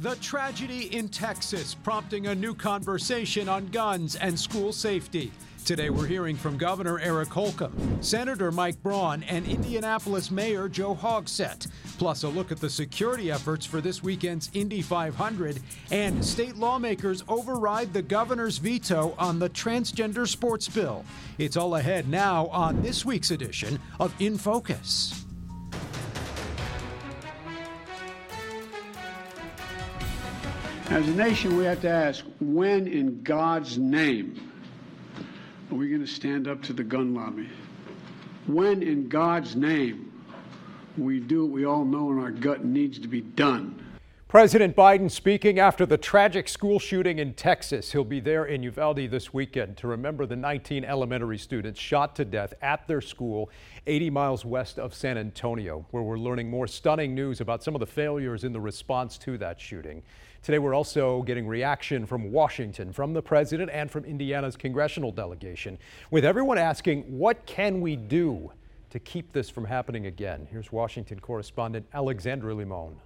The tragedy in Texas prompting a new conversation on guns and school safety. Today, we're hearing from Governor Eric Holcomb, Senator Mike Braun, and Indianapolis Mayor Joe Hogsett. Plus, a look at the security efforts for this weekend's Indy 500. And state lawmakers override the governor's veto on the transgender sports bill. It's all ahead now on this week's edition of In Focus. As a nation, we have to ask when, in God's name, are we going to stand up to the gun lobby? When, in God's name, we do what we all know in our gut needs to be done? President Biden speaking after the tragic school shooting in Texas. He'll be there in Uvalde this weekend to remember the 19 elementary students shot to death at their school 80 miles west of San Antonio, where we're learning more stunning news about some of the failures in the response to that shooting. Today, we're also getting reaction from Washington, from the president, and from Indiana's congressional delegation, with everyone asking, what can we do to keep this from happening again? Here's Washington correspondent Alexandra Limon.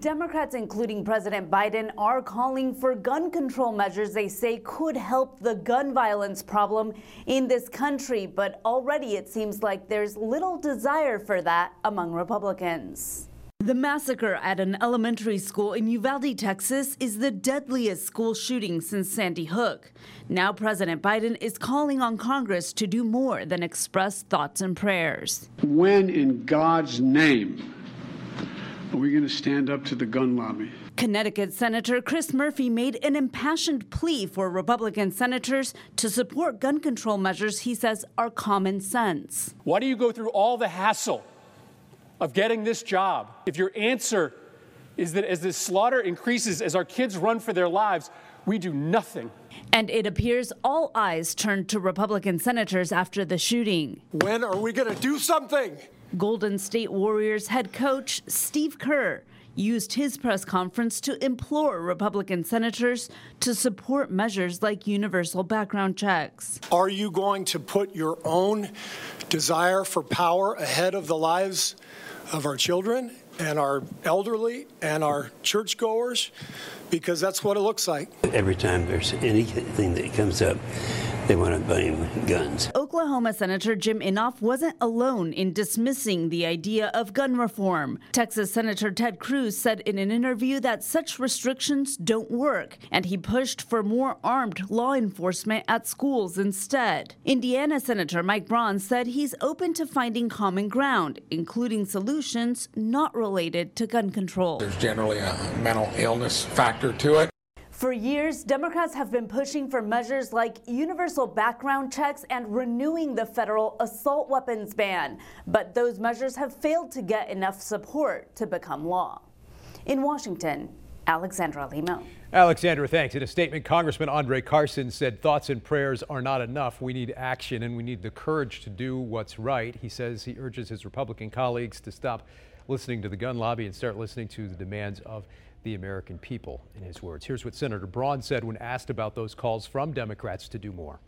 Democrats, including President Biden, are calling for gun control measures they say could help the gun violence problem in this country. But already it seems like there's little desire for that among Republicans. The massacre at an elementary school in Uvalde, Texas, is the deadliest school shooting since Sandy Hook. Now, President Biden is calling on Congress to do more than express thoughts and prayers. When, in God's name, are we going to stand up to the gun lobby? Connecticut Senator Chris Murphy made an impassioned plea for Republican senators to support gun control measures he says are common sense. Why do you go through all the hassle? Of getting this job, if your answer is that as this slaughter increases, as our kids run for their lives, we do nothing. And it appears all eyes turned to Republican senators after the shooting. When are we going to do something? Golden State Warriors head coach Steve Kerr used his press conference to implore Republican senators to support measures like universal background checks. Are you going to put your own desire for power ahead of the lives of our children and our elderly and our churchgoers because that's what it looks like. Every time there's anything that comes up, they want to blame guns. Oklahoma Senator Jim Inhofe wasn't alone in dismissing the idea of gun reform. Texas Senator Ted Cruz said in an interview that such restrictions don't work, and he pushed for more armed law enforcement at schools instead. Indiana Senator Mike Braun said he's open to finding common ground, including solutions not related to gun control. There's generally a mental illness factor to it. For years, Democrats have been pushing for measures like universal background checks and renewing the federal assault weapons ban. But those measures have failed to get enough support to become law. In Washington, Alexandra Limon. Alexandra, thanks. In a statement, Congressman Andre Carson said thoughts and prayers are not enough. We need action and we need the courage to do what's right. He says he urges his Republican colleagues to stop listening to the gun lobby and start listening to the demands of the American people, in his words. Here's what Senator Braun said when asked about those calls from Democrats to do more.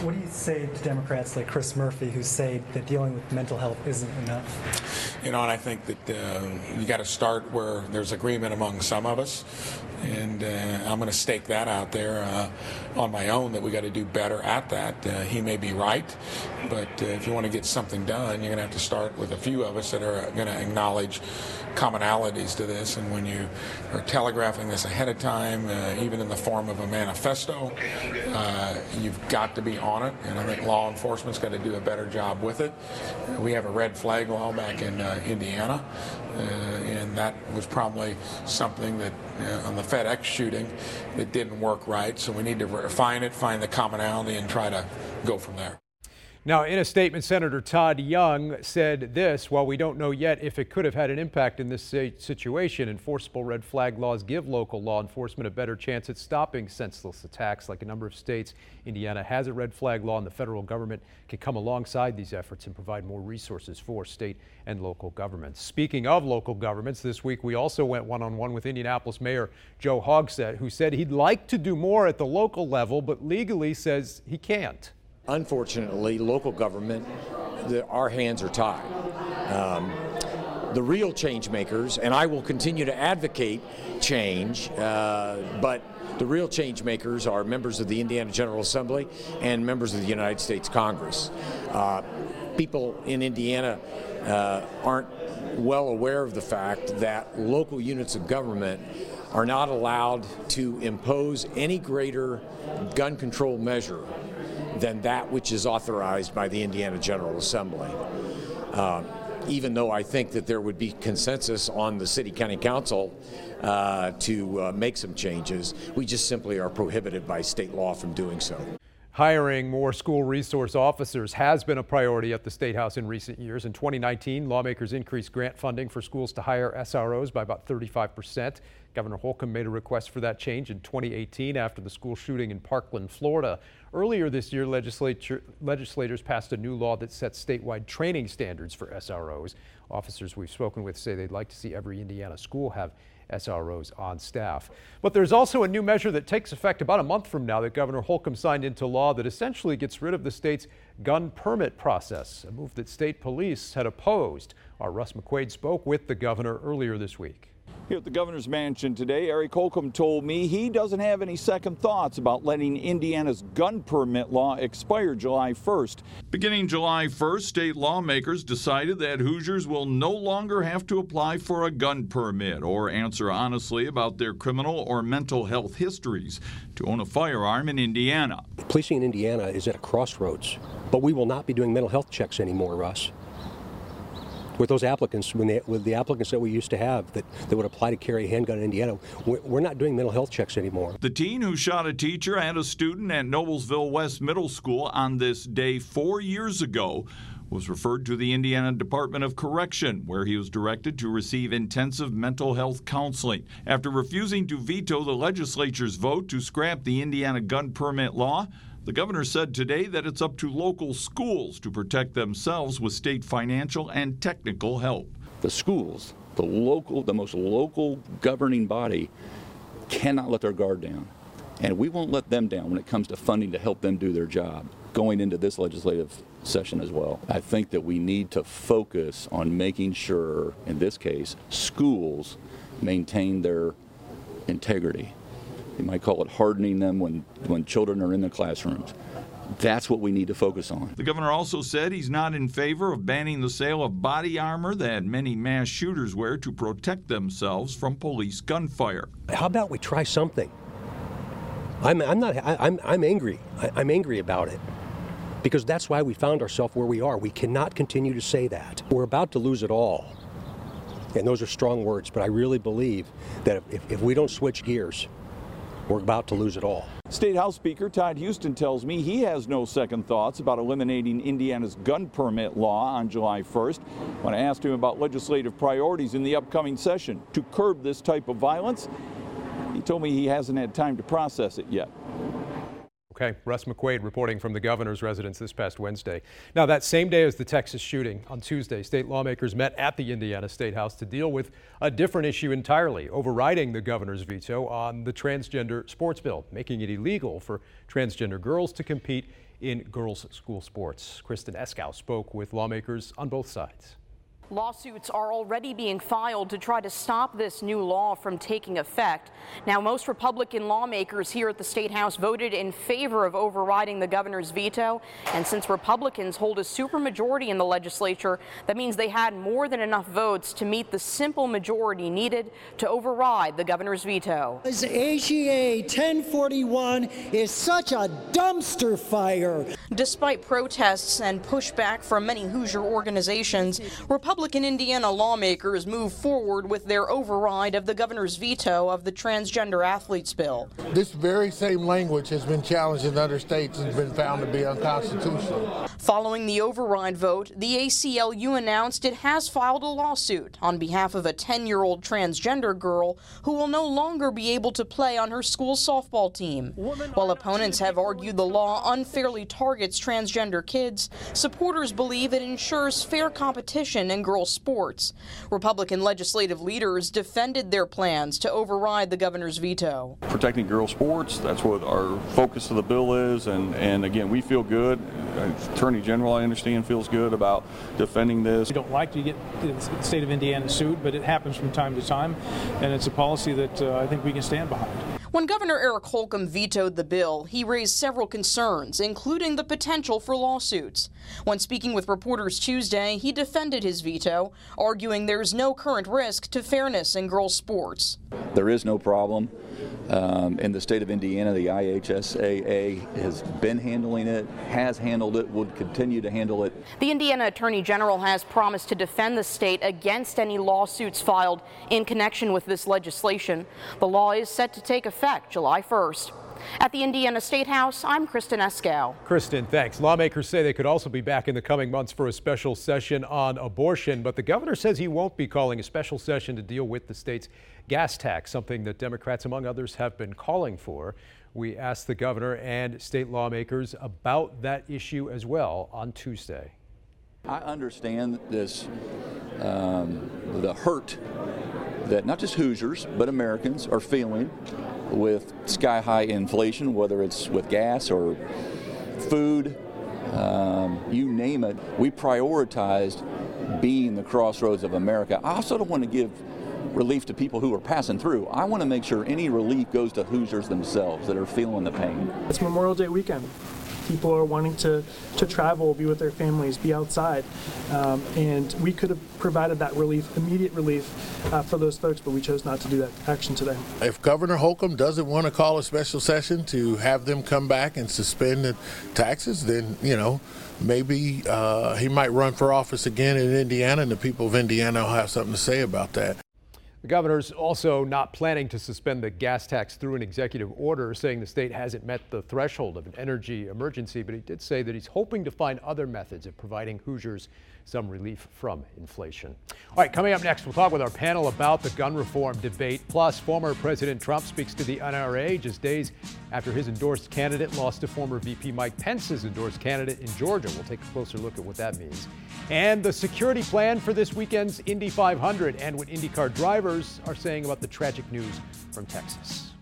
What do you say to Democrats like Chris Murphy who say that dealing with mental health isn't enough? You know, and I think that uh, you got to start where there's agreement among some of us, and uh, I'm going to stake that out there uh, on my own that we got to do better at that. Uh, he may be right, but uh, if you want to get something done, you're going to have to start with a few of us that are going to acknowledge commonalities to this. And when you are telegraphing this ahead of time, uh, even in the form of a manifesto, you've got to be on it. And I think law enforcement's got to do a better job with it. We have a red flag law back in uh, Indiana, uh, and that was probably something that uh, on the FedEx shooting that didn't work right. So we need to refine it, find the commonality, and try to go from there. Now, in a statement, Senator Todd Young said this While we don't know yet if it could have had an impact in this situation, enforceable red flag laws give local law enforcement a better chance at stopping senseless attacks. Like a number of states, Indiana has a red flag law, and the federal government can come alongside these efforts and provide more resources for state and local governments. Speaking of local governments, this week we also went one on one with Indianapolis Mayor Joe Hogsett, who said he'd like to do more at the local level, but legally says he can't. Unfortunately, local government, the, our hands are tied. Um, the real change makers, and I will continue to advocate change, uh, but the real change makers are members of the Indiana General Assembly and members of the United States Congress. Uh, people in Indiana uh, aren't well aware of the fact that local units of government are not allowed to impose any greater gun control measure than that which is authorized by the Indiana General Assembly. Uh, even though I think that there would be consensus on the City County Council uh, to uh, make some changes, we just simply are prohibited by state law from doing so. Hiring more school resource officers has been a priority at the State House in recent years. In 2019, lawmakers increased grant funding for schools to hire SROs by about 35 percent. Governor Holcomb made a request for that change in 2018 after the school shooting in Parkland, Florida. Earlier this year, legislators passed a new law that sets statewide training standards for SROs. Officers we've spoken with say they'd like to see every Indiana school have SROs on staff. But there's also a new measure that takes effect about a month from now that Governor Holcomb signed into law that essentially gets rid of the state's gun permit process, a move that state police had opposed. Our Russ McQuaid spoke with the governor earlier this week. Here at the governor's mansion today, Eric Holcomb told me he doesn't have any second thoughts about letting Indiana's gun permit law expire July 1st. Beginning July 1st, state lawmakers decided that Hoosiers will no longer have to apply for a gun permit or answer honestly about their criminal or mental health histories to own a firearm in Indiana. Policing in Indiana is at a crossroads, but we will not be doing mental health checks anymore, Russ with those applicants, when they, with the applicants that we used to have that, that would apply to carry a handgun in Indiana, we're not doing mental health checks anymore. The teen who shot a teacher and a student at Noblesville West Middle School on this day four years ago was referred to the Indiana Department of Correction, where he was directed to receive intensive mental health counseling. After refusing to veto the legislature's vote to scrap the Indiana gun permit law, the governor said today that it's up to local schools to protect themselves with state financial and technical help. The schools, the local, the most local governing body, cannot let their guard down. And we won't let them down when it comes to funding to help them do their job going into this legislative session as well. I think that we need to focus on making sure, in this case, schools maintain their integrity you might call it hardening them when, when children are in the classrooms. That's what we need to focus on. The governor also said he's not in favor of banning the sale of body armor that many mass shooters wear to protect themselves from police gunfire. How about we try something? I'm, I'm not. I, I'm, I'm angry. I, I'm angry about it because that's why we found ourselves where we are. We cannot continue to say that. We're about to lose it all. And those are strong words, but I really believe that if, if we don't switch gears, we're about to lose it all. State House Speaker Todd Huston tells me he has no second thoughts about eliminating Indiana's gun permit law on July 1st. When I asked him about legislative priorities in the upcoming session to curb this type of violence, he told me he hasn't had time to process it yet. Okay, Russ McQuaid reporting from the governor's residence this past Wednesday. Now, that same day as the Texas shooting on Tuesday, state lawmakers met at the Indiana State House to deal with a different issue entirely, overriding the governor's veto on the transgender sports bill, making it illegal for transgender girls to compete in girls' school sports. Kristen Eskow spoke with lawmakers on both sides. Lawsuits are already being filed to try to stop this new law from taking effect. Now, most Republican lawmakers here at the State House voted in favor of overriding the governor's veto. And since Republicans hold a supermajority in the legislature, that means they had more than enough votes to meet the simple majority needed to override the governor's veto. This AGA 1041 is such a dumpster fire. Despite protests and pushback from many Hoosier organizations, Republicans Republican Indiana lawmakers move forward with their override of the governor's veto of the transgender athletes bill. This very same language has been challenged in other states and been found to be unconstitutional. Following the override vote, the ACLU announced it has filed a lawsuit on behalf of a 10 year old transgender girl who will no longer be able to play on her school softball team. While opponents have argued the law unfairly targets transgender kids, supporters believe it ensures fair competition and in girls' sports. Republican legislative leaders defended their plans to override the governor's veto. Protecting girls' sports, that's what our focus of the bill is. And, and again, we feel good. Attorney General, I understand, feels good about defending this. We don't like to get the state of Indiana sued, but it happens from time to time. And it's a policy that uh, I think we can stand behind. When Governor Eric Holcomb vetoed the bill, he raised several concerns, including the potential for lawsuits. When speaking with reporters Tuesday, he defended his veto, arguing there's no current risk to fairness in girls' sports. There is no problem. Um, in the state of Indiana, the IHSAA has been handling it, has handled it, will continue to handle it. The Indiana Attorney General has promised to defend the state against any lawsuits filed in connection with this legislation. The law is set to take effect July 1st. At the Indiana State House, I'm Kristen Eskow. Kristen, thanks. Lawmakers say they could also be back in the coming months for a special session on abortion, but the governor says he won't be calling a special session to deal with the state's gas tax, something that Democrats, among others, have been calling for. We asked the governor and state lawmakers about that issue as well on Tuesday. I understand this, um, the hurt that not just Hoosiers, but Americans are feeling with sky high inflation, whether it's with gas or food, um, you name it. We prioritized being the crossroads of America. I also don't want to give relief to people who are passing through. I want to make sure any relief goes to Hoosiers themselves that are feeling the pain. It's Memorial Day weekend people are wanting to, to travel, be with their families, be outside. Um, and we could have provided that relief, immediate relief uh, for those folks, but we chose not to do that action today. If Governor Holcomb doesn't want to call a special session to have them come back and suspend the taxes, then, you know, maybe uh, he might run for office again in Indiana, and the people of Indiana will have something to say about that. The governor's also not planning to suspend the gas tax through an executive order, saying the state hasn't met the threshold of an energy emergency, but he did say that he's hoping to find other methods of providing Hoosiers some relief from inflation. All right, coming up next, we'll talk with our panel about the gun reform debate. Plus, former President Trump speaks to the NRA just days after his endorsed candidate lost to former VP Mike Pence's endorsed candidate in Georgia. We'll take a closer look at what that means. And the security plan for this weekend's Indy 500 and what IndyCar drivers are saying about the tragic news from Texas.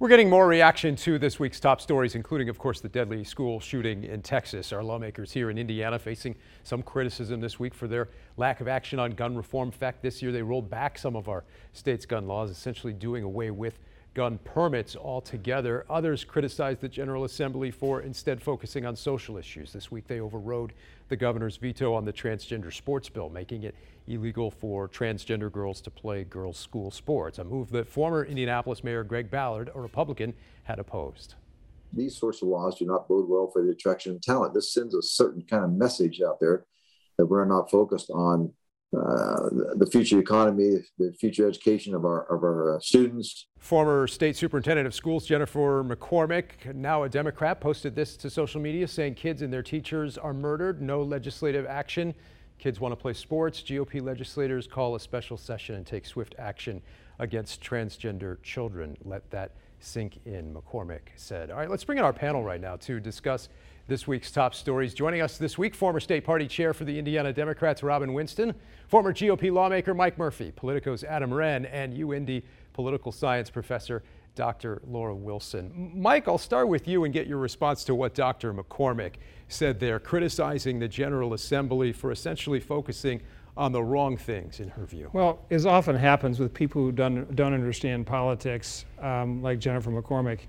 We're getting more reaction to this week's top stories, including, of course, the deadly school shooting in Texas. Our lawmakers here in Indiana facing some criticism this week for their lack of action on gun reform. In fact, this year they rolled back some of our state's gun laws, essentially doing away with gun permits altogether. Others criticized the General Assembly for instead focusing on social issues. This week they overrode the governor's veto on the transgender sports bill, making it illegal for transgender girls to play girls' school sports, a move that former Indianapolis Mayor Greg Ballard, a Republican, had opposed. These sorts of laws do not bode well for the attraction of talent. This sends a certain kind of message out there that we're not focused on uh, the future economy, the future education of our of our uh, students. Former state superintendent of schools Jennifer McCormick, now a Democrat, posted this to social media saying kids and their teachers are murdered. No legislative action. Kids want to play sports. GOP legislators call a special session and take swift action against transgender children. Let that sink in, McCormick said. All right, let's bring in our panel right now to discuss this week's top stories. Joining us this week, former state party chair for the Indiana Democrats, Robin Winston, former GOP lawmaker Mike Murphy, Politico's Adam Wren, and UIndy political science professor Dr. Laura Wilson. Mike, I'll start with you and get your response to what Dr. McCormick said there, criticizing the General Assembly for essentially focusing on the wrong things, in her view. Well, as often happens with people who don't, don't understand politics, um, like Jennifer McCormick,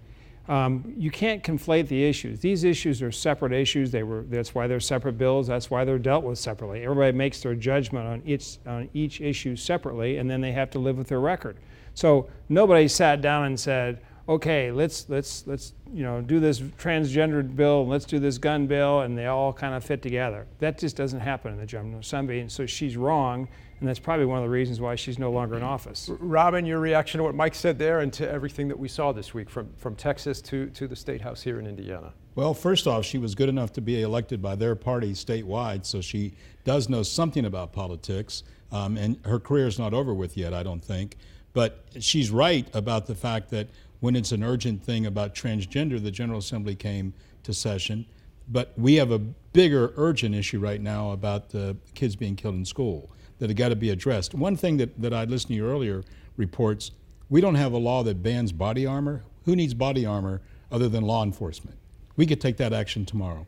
um, you can't conflate the issues. These issues are separate issues. They were, that's why they're separate bills. That's why they're dealt with separately. Everybody makes their judgment on each, on each issue separately, and then they have to live with their record. So nobody sat down and said, okay, let's, let's, let's you know, do this transgendered bill, and let's do this gun bill, and they all kind of fit together. That just doesn't happen in the General Assembly, and so she's wrong and that's probably one of the reasons why she's no longer in office. Robin, your reaction to what Mike said there and to everything that we saw this week from, from Texas to, to the State House here in Indiana? Well, first off, she was good enough to be elected by their party statewide, so she does know something about politics, um, and her career is not over with yet, I don't think. But she's right about the fact that when it's an urgent thing about transgender, the General Assembly came to session. But we have a bigger, urgent issue right now about the kids being killed in school that have got to be addressed. One thing that, that I listened to you earlier reports we don't have a law that bans body armor. Who needs body armor other than law enforcement? We could take that action tomorrow.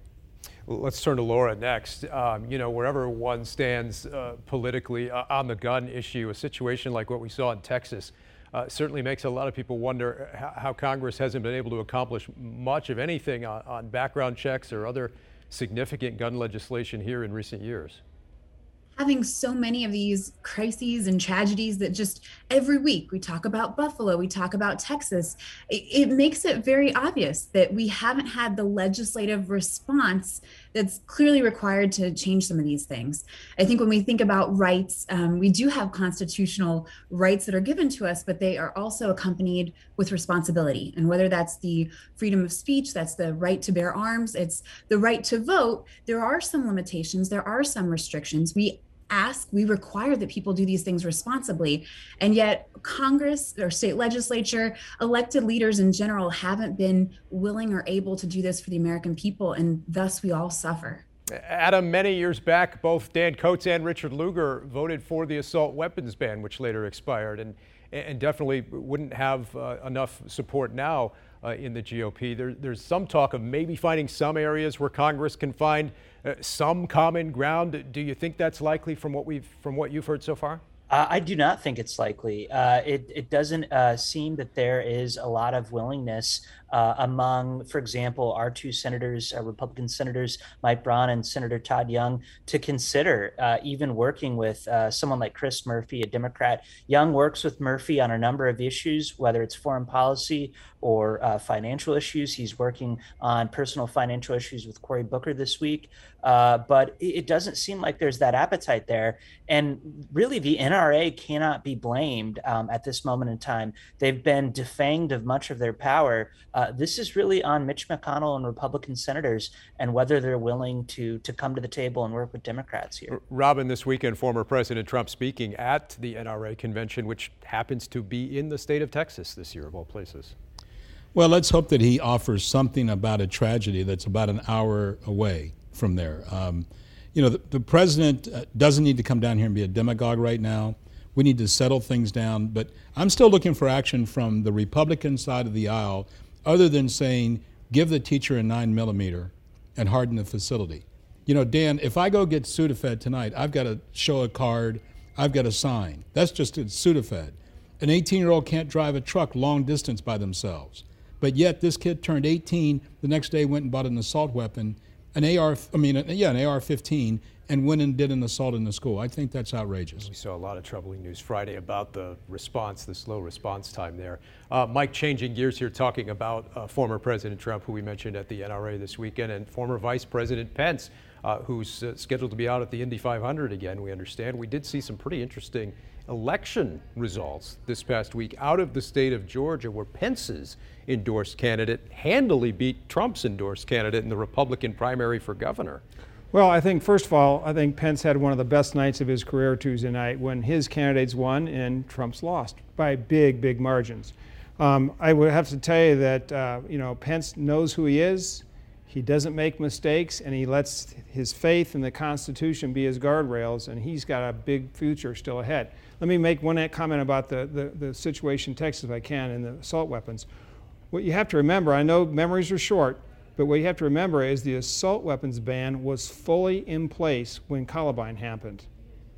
Let's turn to Laura next. Um, you know, wherever one stands uh, politically uh, on the gun issue, a situation like what we saw in Texas uh, certainly makes a lot of people wonder how, how, Congress hasn't been able to accomplish much of anything on, on background checks or other significant gun legislation here in recent years. Having so many of these crises and tragedies that just every week we talk about Buffalo, we talk about Texas, it, it, makes it very obvious that we haven't had the legislative response that's clearly required to change some of these things. I think when we think about rights, um, we do have constitutional rights that are given to us, but they are also accompanied with responsibility. And whether that's the freedom of speech, that's the right to bear arms, it's the right to vote, there are some limitations, there are some restrictions. We ask, we require that people do these things responsibly. And yet, Congress or state legislature, elected leaders in general haven't been willing or able to do this for the American people. And thus, we all suffer. Adam, many years back, both Dan Coats and Richard Lugar voted for the assault weapons ban, which later expired, and, and definitely wouldn't have uh, enough support now uh, in the GOP. There, there's some talk of maybe finding some areas where Congress can find uh, some common ground. Do you think that's likely from what we've from what you've heard so far? Uh, I do not think it's likely. Uh, it, it doesn't uh, seem that there is a lot of willingness uh, among, for example, our two senators, uh, Republican senators, Mike Braun and Senator Todd Young, to consider uh, even working with uh, someone like Chris Murphy, a Democrat. Young works with Murphy on a number of issues, whether it's foreign policy or uh, financial issues. He's working on personal financial issues with Cory Booker this week. Uh, but it doesn't seem like there's that appetite there. And really, the NRA cannot be blamed um, at this moment in time. They've been defanged of much of their power. Uh, this is really on Mitch McConnell and Republican senators and whether they're willing to to come to the table and work with Democrats here. Robin, this weekend, former President Trump speaking at the NRA convention, which happens to be in the state of Texas this year, of all places. Well, let's hope that he offers something about a tragedy that's about an hour away from there. Um, you know, the, the president uh, doesn't need to come down here and be a demagogue right now. We need to settle things down. But I'm still looking for action from the Republican side of the aisle other than saying, give the teacher a nine millimeter and harden the facility. You know, Dan, if I go get Sudafed tonight, I've got to show a card, I've got a sign. That's just a Sudafed. An 18 year old can't drive a truck long distance by themselves. But yet, this kid turned 18, the next day went and bought an assault weapon, an AR, I mean, yeah, an AR 15, and went and did an assault in the school. I think that's outrageous. We saw a lot of troubling news Friday about the response, the slow response time there. Uh, Mike, changing gears here, talking about uh, former President Trump, who we mentioned at the NRA this weekend, and former Vice President Pence, uh, who's uh, scheduled to be out at the Indy 500 again, we understand. We did see some pretty interesting election results this past week out of the state of Georgia, where Pence's endorsed candidate handily beat Trump's endorsed candidate in the Republican primary for governor. Well, I think, first of all, I think Pence had one of the best nights of his career Tuesday night when his candidates won and Trump's lost by big, big margins. Um, I would have to tell you that, uh, you know, Pence knows who he is. He doesn't make mistakes and he lets his faith in the Constitution be his guardrails, and he's got a big future still ahead. Let me make one comment about the, the, the situation in Texas, if I can, and the assault weapons. What you have to remember, I know memories are short, but what you have to remember is the assault weapons ban was fully in place when Columbine happened,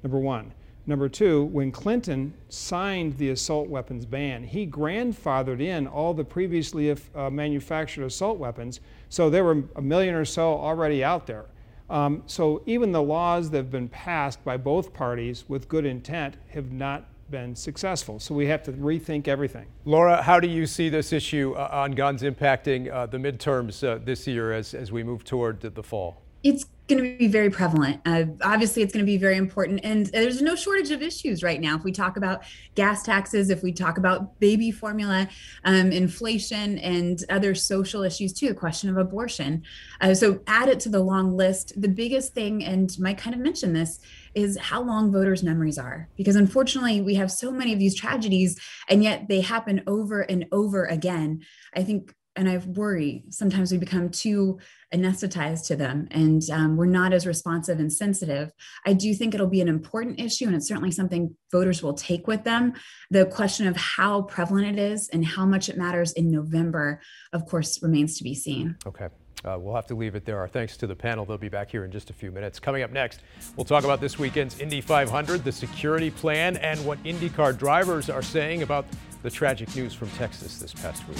number one. Number two, when Clinton signed the assault weapons ban, he grandfathered in all the previously uh, manufactured assault weapons, so there were a million or so already out there. Um, so even the laws that have been passed by both parties with good intent have not been successful. So we have to rethink everything. Laura, how do you see this issue uh, on guns impacting uh, the midterms uh, this year as, as we move toward the fall? It's going to be very prevalent. Uh, obviously, it's going to be very important. And there's no shortage of issues right now. If we talk about gas taxes, if we talk about baby formula, um, inflation, and other social issues too, the question of abortion. Uh, so add it to the long list. The biggest thing, and Mike kind of mentioned this, is how long voters' memories are. Because unfortunately, we have so many of these tragedies, and yet they happen over and over again. I think and I worry sometimes we become too anesthetized to them and um, we're not as responsive and sensitive. I do think it'll be an important issue, and it's certainly something voters will take with them. The question of how prevalent it is and how much it matters in November, of course, remains to be seen. Okay. Uh, we'll have to leave it there. Our thanks to the panel. They'll be back here in just a few minutes. Coming up next, we'll talk about this weekend's Indy 500, the security plan, and what IndyCar drivers are saying about the tragic news from Texas this past week.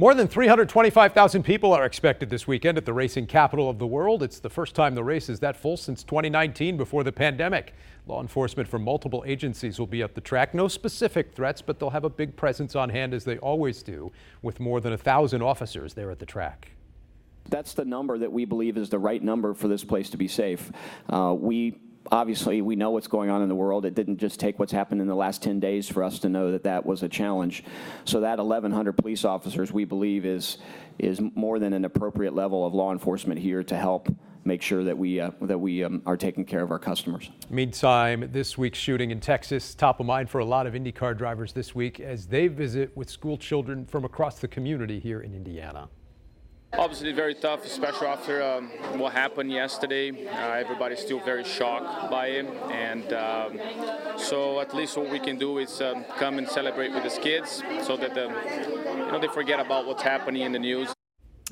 More than 325,000 people are expected this weekend at the racing capital of the world. It's the first time the race is that full since 2019 before the pandemic. Law enforcement from multiple agencies will be at the track. No specific threats, but they'll have a big presence on hand as they always do, with more than a thousand officers there at the track. That's the number that we believe is the right number for this place to be safe. Uh, we obviously we know what's going on in the world. It didn't just take what's happened in the last 10 days for us to know that that was a challenge. So that 1,100 police officers, we believe, is is more than an appropriate level of law enforcement here to help make sure that we uh, that we um, are taking care of our customers. Meantime, this week's shooting in Texas top of mind for a lot of IndyCar drivers this week as they visit with school children from across the community here in Indiana. Obviously, very tough, especially after um, what happened yesterday. Uh, everybody's still very shocked by it, and um, so at least what we can do is um, come and celebrate with these kids, so that the, you know they forget about what's happening in the news.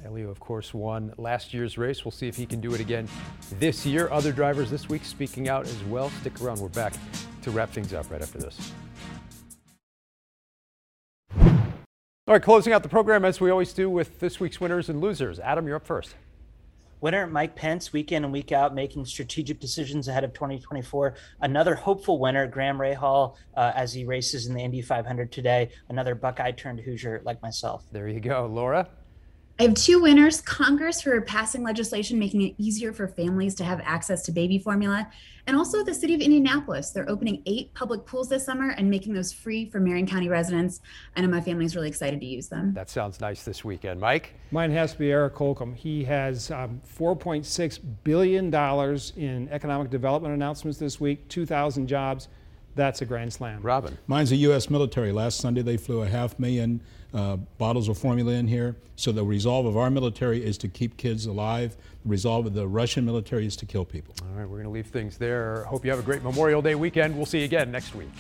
Helio, of course, won last year's race. We'll see if he can do it again this year. Other drivers this week speaking out as well. Stick around. We're back to wrap things up right after this. All right, closing out the program as we always do with this week's winners and losers. Adam, you're up first. Winner Mike Pence, week in and week out, making strategic decisions ahead of 2024. Another hopeful winner, Graham Rahal, uh, as he races in the Indy 500 today. Another Buckeye turned Hoosier like myself. There you go, Laura. I have two winners Congress for passing legislation making it easier for families to have access to baby formula, and also the city of Indianapolis. They're opening eight public pools this summer and making those free for Marion County residents. I know my family's really excited to use them. That sounds nice this weekend. Mike? Mine has to be Eric Holcomb. He has um, $4.6 billion in economic development announcements this week, 2,000 jobs. That's a grand slam. Robin. Mine's the U.S. military. Last Sunday they flew a half million uh, bottles of formula in here. So the resolve of our military is to keep kids alive. The resolve of the Russian military is to kill people. All right, we're going to leave things there. Hope you have a great Memorial Day weekend. We'll see you again next week.